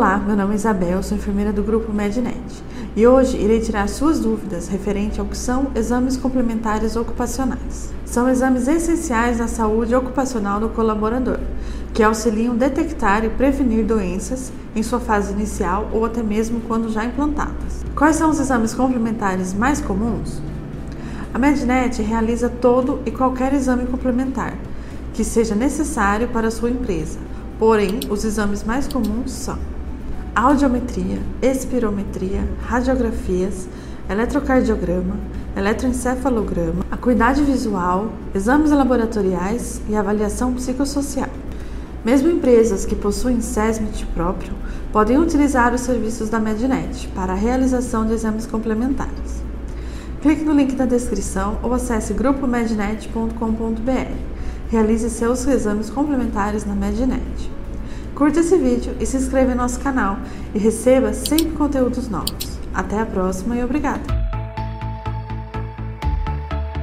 Olá, meu nome é Isabel, sou enfermeira do grupo Mednet e hoje irei tirar suas dúvidas referente ao que são exames complementares ocupacionais. São exames essenciais na saúde ocupacional do colaborador, que auxiliam detectar e prevenir doenças em sua fase inicial ou até mesmo quando já implantadas. Quais são os exames complementares mais comuns? A Mednet realiza todo e qualquer exame complementar que seja necessário para a sua empresa Porém, os exames mais comuns são audiometria, espirometria, radiografias, eletrocardiograma, eletroencefalograma, acuidade visual, exames laboratoriais e avaliação psicossocial. Mesmo empresas que possuem SESMIT próprio podem utilizar os serviços da Mednet para a realização de exames complementares. Clique no link da descrição ou acesse grupomednet.com.br realize seus exames complementares na Mednet. Curta esse vídeo e se inscreva em nosso canal e receba sempre conteúdos novos. Até a próxima e obrigada!